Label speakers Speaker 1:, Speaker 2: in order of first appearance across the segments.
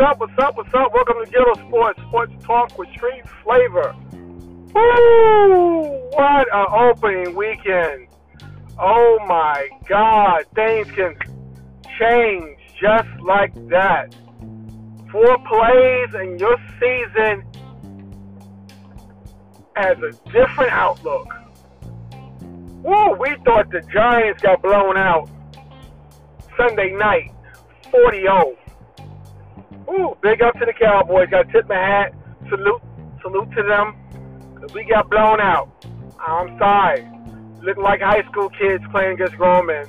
Speaker 1: up? What's up? What's up? Welcome to Ghetto Sports, Sports Talk with Street Flavor. Woo! What an opening weekend. Oh my God. Things can change just like that. Four plays and your season has a different outlook. Woo! We thought the Giants got blown out Sunday night, 40 0. Ooh, big up to the Cowboys. Got to tip my hat. Salute, salute to them. We got blown out. I'm sorry. Looking like high school kids playing against grown men.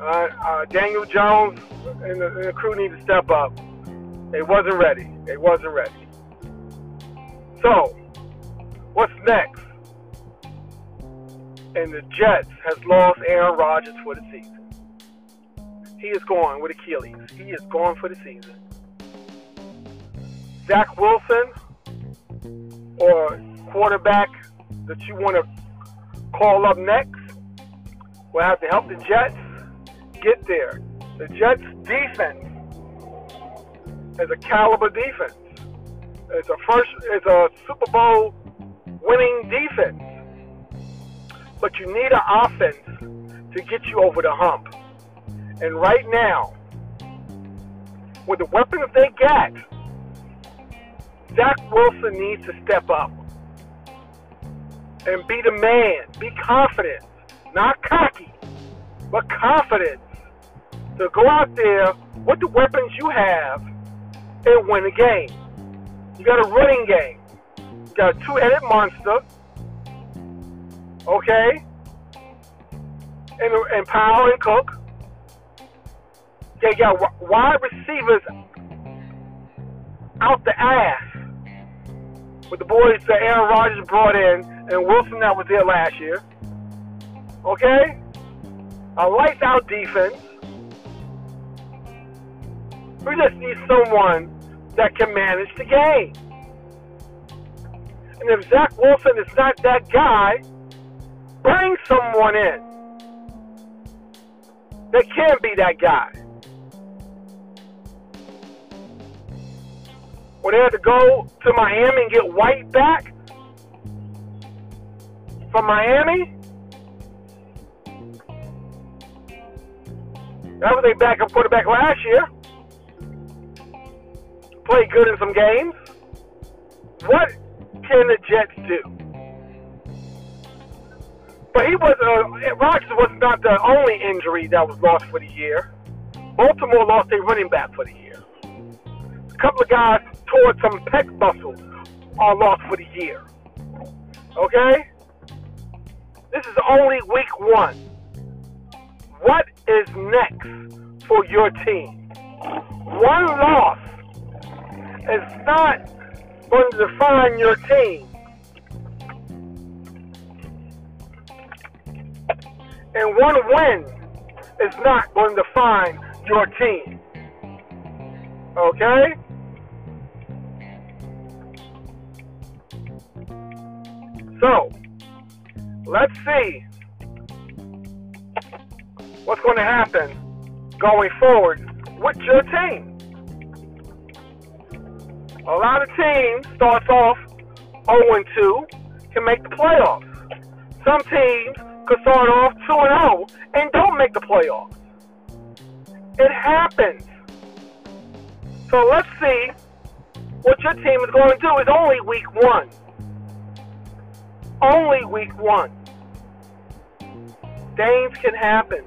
Speaker 1: Uh, uh, Daniel Jones and the, and the crew need to step up. They wasn't ready. They wasn't ready. So, what's next? And the Jets has lost Aaron Rodgers for the season. He is gone with Achilles. He is gone for the season. Zach Wilson or quarterback that you want to call up next will have to help the Jets get there. The Jets defense is a caliber defense. It's a first it's a Super Bowl winning defense. But you need an offense to get you over the hump. And right now, with the weapons they got, Zach Wilson needs to step up and be the man. Be confident, not cocky, but confident to go out there with the weapons you have and win a game. You got a running game. You got a two-headed monster. Okay? And, and Powell and Cook. They got wide receivers out the ass with the boys that Aaron Rodgers brought in and Wilson that was there last year. Okay? A lights out defense. We just need someone that can manage the game. And if Zach Wilson is not that guy, bring someone in that can be that guy. When they had to go to Miami and get White back from Miami, that was a backup quarterback last year. Played good in some games. What can the Jets do? But he was uh, Rodgers was not the only injury that was lost for the year. Baltimore lost a running back for the year. A couple of guys tore some pec muscles are lost for the year. Okay? This is only week one. What is next for your team? One loss is not going to define your team. And one win is not going to define your team. Okay? So, let's see what's going to happen going forward with your team. A lot of teams starts off 0 2 can make the playoffs. Some teams could start off 2 0 and don't make the playoffs. It happens. So let's see what your team is going to do. It's only week one. Only week one. Things can happen.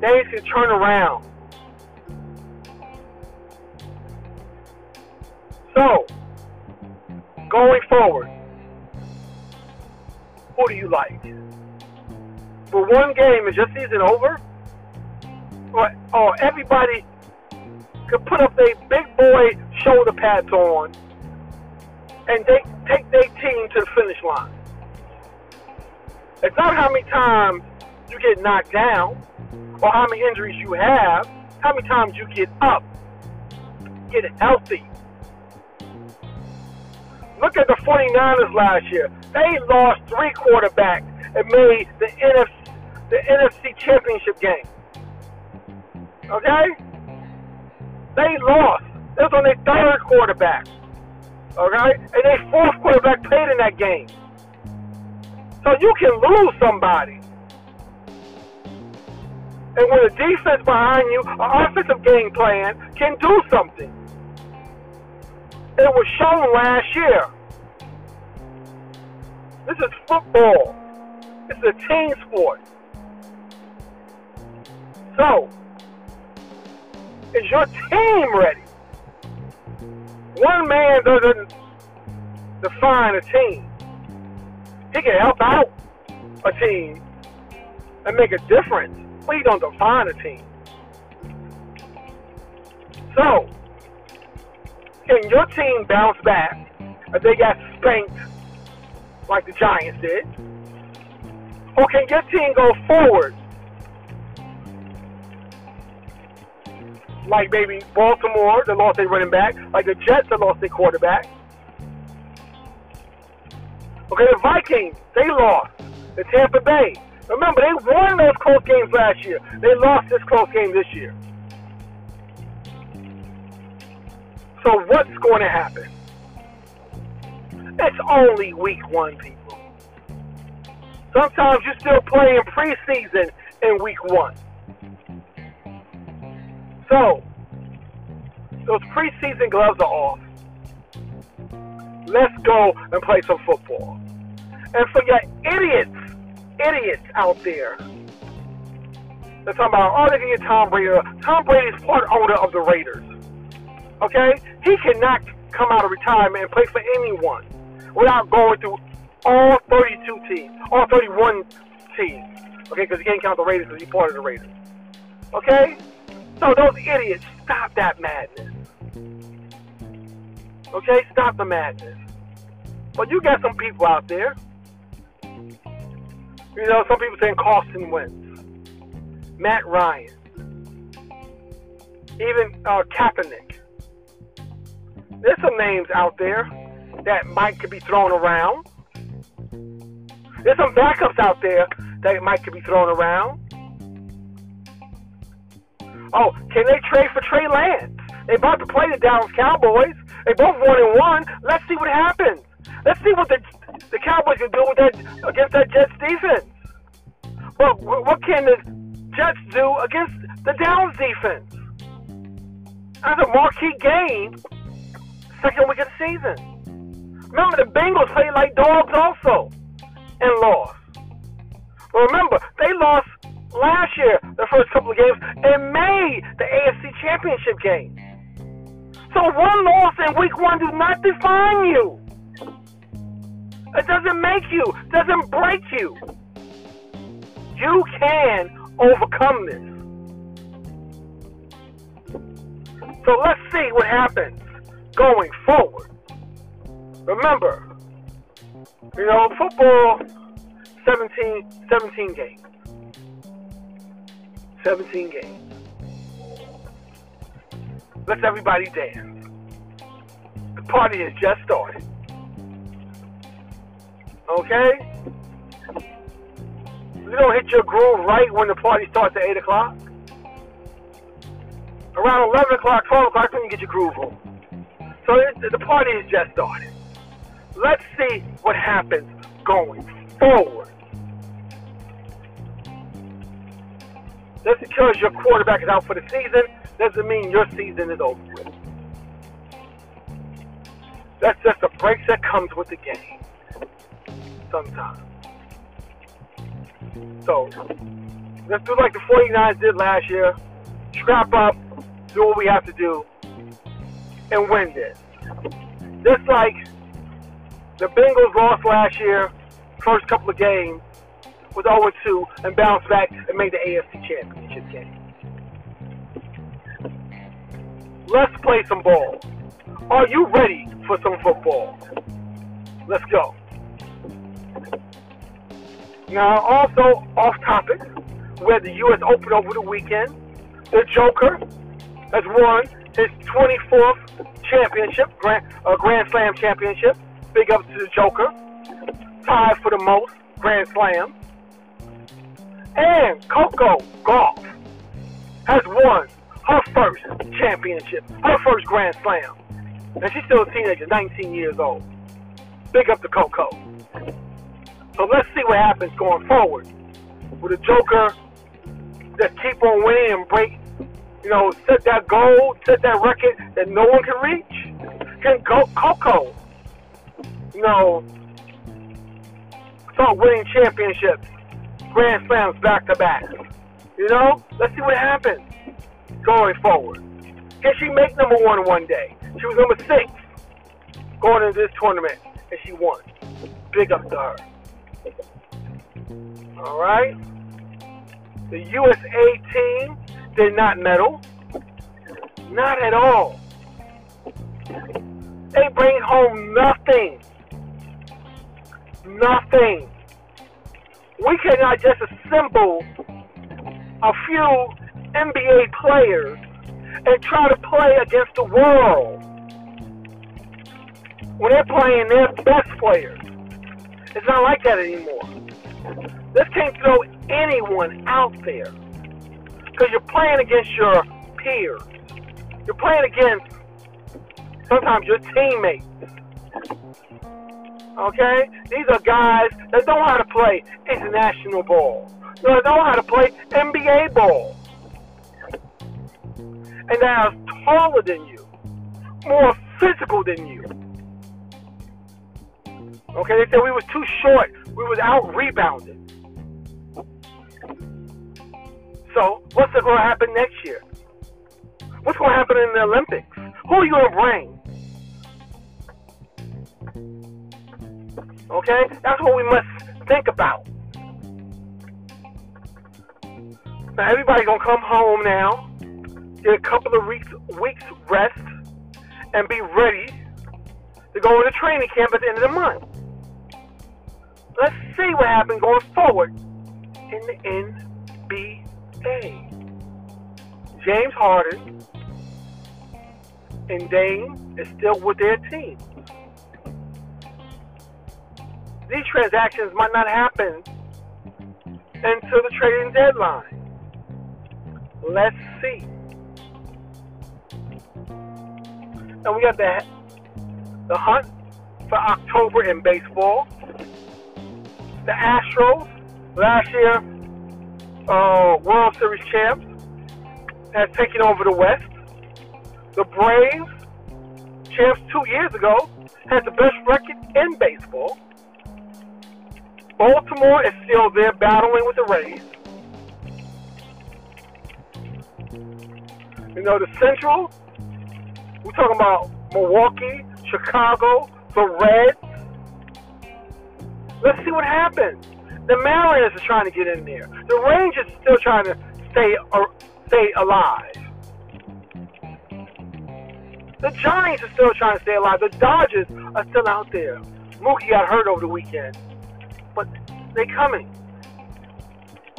Speaker 1: Things can turn around. So, going forward, who do you like? For one game, is your season over? Or, or everybody could put up their big boy shoulder pads on and they take their team to the finish line. It's not how many times you get knocked down or how many injuries you have, how many times you get up, get healthy. Look at the 49ers last year. They lost three quarterbacks and made the NFC, the NFC championship game. Okay? They lost. It was on their third quarterback. Okay? And they fourth quarterback played in that game. So you can lose somebody. And when a defense behind you, an offensive game plan can do something. It was shown last year. This is football. Is a team sport. So, is your team ready? One man doesn't define a team. He can help out a team and make a difference, but he don't define a team. So, can your team bounce back if they got spanked like the Giants did? Or can your team go forward like maybe Baltimore that lost their running back, like the Jets that lost their quarterback? Okay, the Vikings, they lost. The Tampa Bay. Remember, they won those close games last year. They lost this close game this year. So what's going to happen? It's only week one, people. Sometimes you're still playing preseason in week one. So, those preseason gloves are off. Let's go and play some football. And for your idiots, idiots out there, they're talking about, oh, they Tom Brady. Tom Brady is part owner of the Raiders. Okay? He cannot come out of retirement and play for anyone without going through all 32 teams, all 31 teams. Okay, because he can't count the Raiders because he's part of the Raiders. Okay? So those idiots, stop that madness. Okay? Stop the madness. But you got some people out there. You know, some people saying Carson Wentz, Matt Ryan, even uh, Kaepernick. There's some names out there that might could be thrown around. There's some backups out there that might could be thrown around. Oh, can they trade for Trey Lance? They about to play the Dallas Cowboys. They both one and one. Let's see what happens. Let's see what the the Cowboys can do with that against that Jets defense. Well, what can the Jets do against the Dallas defense? That's a marquee game, second week of the season. Remember, the Bengals played like dogs also and lost. But remember, they lost last year, the first couple of games, and made the AFC Championship game. So one loss in week one does not define you. It doesn't make you, doesn't break you. You can overcome this. So let's see what happens going forward. Remember, you know, football, 17, 17 games. 17 games. Let's everybody dance. The party has just started. Okay? You don't hit your groove right when the party starts at 8 o'clock. Around 11 o'clock, 12 o'clock, you get your groove on. So it, the party has just started. Let's see what happens going forward. Just because your quarterback is out for the season doesn't mean your season is over with. That's just the breaks that comes with the game. Sometimes. So, let's do like the 49ers did last year. Scrap up, do what we have to do, and win this. Just like the Bengals lost last year, first couple of games, was 0-2 and bounced back and made the AFC Championship game. Let's play some ball. Are you ready for some football? Let's go. Now, also off topic, we had the U.S. Open over the weekend. The Joker has won his 24th championship, Grand, uh, Grand Slam championship. Big up to the Joker. Tied for the most Grand Slams. And Coco Gauff has won her first championship, her first Grand Slam. And she's still a teenager, 19 years old. Big up to Coco. So let's see what happens going forward with a Joker that keep on winning and break, you know, set that goal, set that record that no one can reach. Can go Coco, you know, start winning championships, Grand Slams back to back. You know, let's see what happens going forward. Can she make number one one day? She was number six going into this tournament, and she won. Big up to her. All right. The USA team did not medal. Not at all. They bring home nothing. Nothing. We cannot just assemble a few NBA players and try to play against the world when they're playing their best players. It's not like that anymore. This can't throw anyone out there because you're playing against your peers. You're playing against sometimes your teammates. Okay? These are guys that know how to play international ball. They know how to play NBA ball. And they are taller than you, more physical than you. Okay, they said we was too short. We was out rebounded. So, what's going to happen next year? What's going to happen in the Olympics? Who are you going to bring? Okay, that's what we must think about. Now everybody gonna come home now, get a couple of weeks weeks rest, and be ready to go into training camp at the end of the month. Let's see what happens going forward in the NBA. James Harden and Dame is still with their team. These transactions might not happen until the trading deadline. Let's see. And we got the the hunt for October in baseball. The Astros, last year uh, World Series champs, has taken over the West. The Braves, champs two years ago, had the best record in baseball. Baltimore is still there battling with the Rays. You know, the Central, we're talking about Milwaukee, Chicago, the Reds. Let's see what happens. The Mariners are trying to get in there. The Rangers are still trying to stay uh, stay alive. The Giants are still trying to stay alive. The Dodgers are still out there. Mookie got hurt over the weekend, but they coming.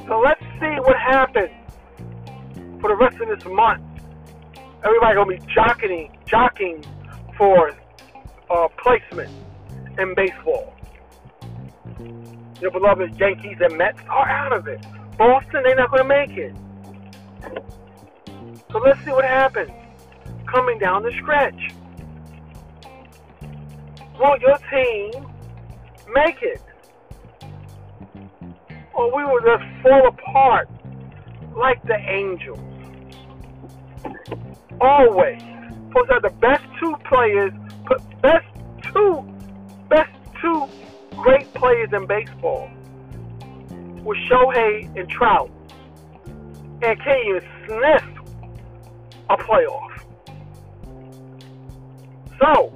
Speaker 1: So let's see what happens for the rest of this month. Everybody gonna be jockeying, jockeying for uh, placement in baseball. Your beloved Yankees and Mets are out of it. Boston, they're not gonna make it. So let's see what happens coming down the stretch. Will your team make it? Or we will just fall apart like the angels. Always. Those are the best two players, best two, best two great players in baseball. With Shohei and Trout, and can't even sniff a playoff. So,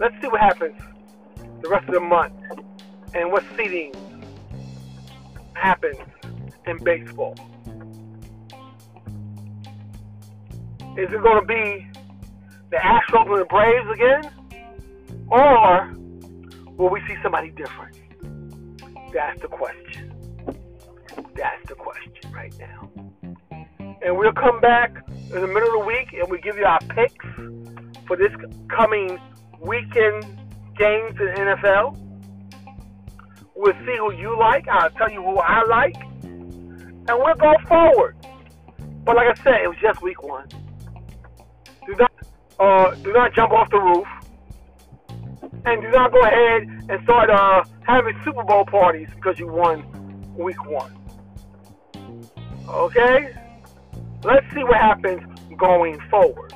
Speaker 1: let's see what happens the rest of the month and what seeding happens in baseball. Is it going to be the Astros and the Braves again? Or will we see somebody different? That's the question. That's the question right now. And we'll come back in the middle of the week and we give you our picks for this coming weekend games in NFL. We'll see who you like. I'll tell you who I like. And we'll go forward. But like I said, it was just week one. Do not uh, do not jump off the roof, and do not go ahead and start uh, having Super Bowl parties because you won week one. Okay, let's see what happens going forward.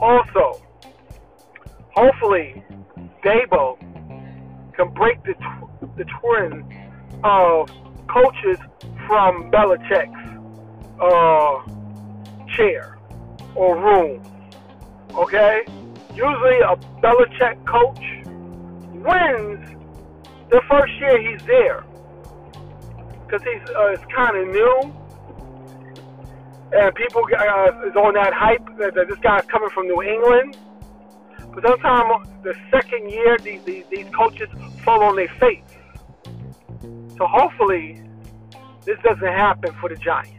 Speaker 1: Also, hopefully, Daboll can break the tw- the trend of coaches from Belichick's uh, chair or room. Okay, usually a Belichick coach wins the first year he's there because he's uh, it's kind of new and people uh, is on that hype that, that this guy's coming from New England. But sometimes the second year, these, these, these coaches fall on their face. So hopefully, this doesn't happen for the Giants.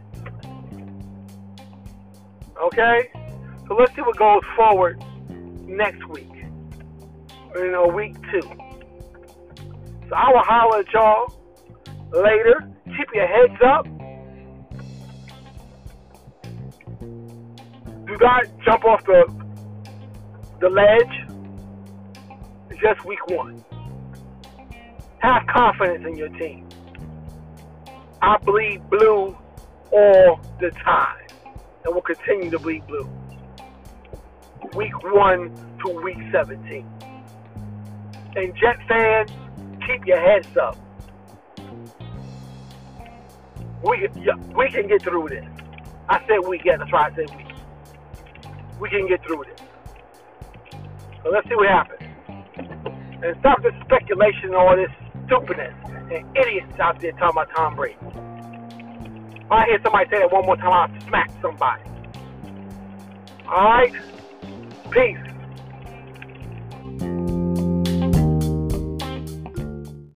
Speaker 1: Okay? So let's see what goes forward next week. You know, week two. So I will holler at y'all later. Keep your heads up. Do not jump off the the ledge. It's just week one. Have confidence in your team. I bleed blue all the time and will continue to bleed blue. Week one to week 17. And Jet fans, keep your heads up. We, we can get through this. I said we get. That's why I said we we can get through this. So let's see what happens. And stop this speculation and all this stupidness and idiots out there talking about Tom Brady. If I hear somebody say that one more time, I'll smack somebody. All right? Peace.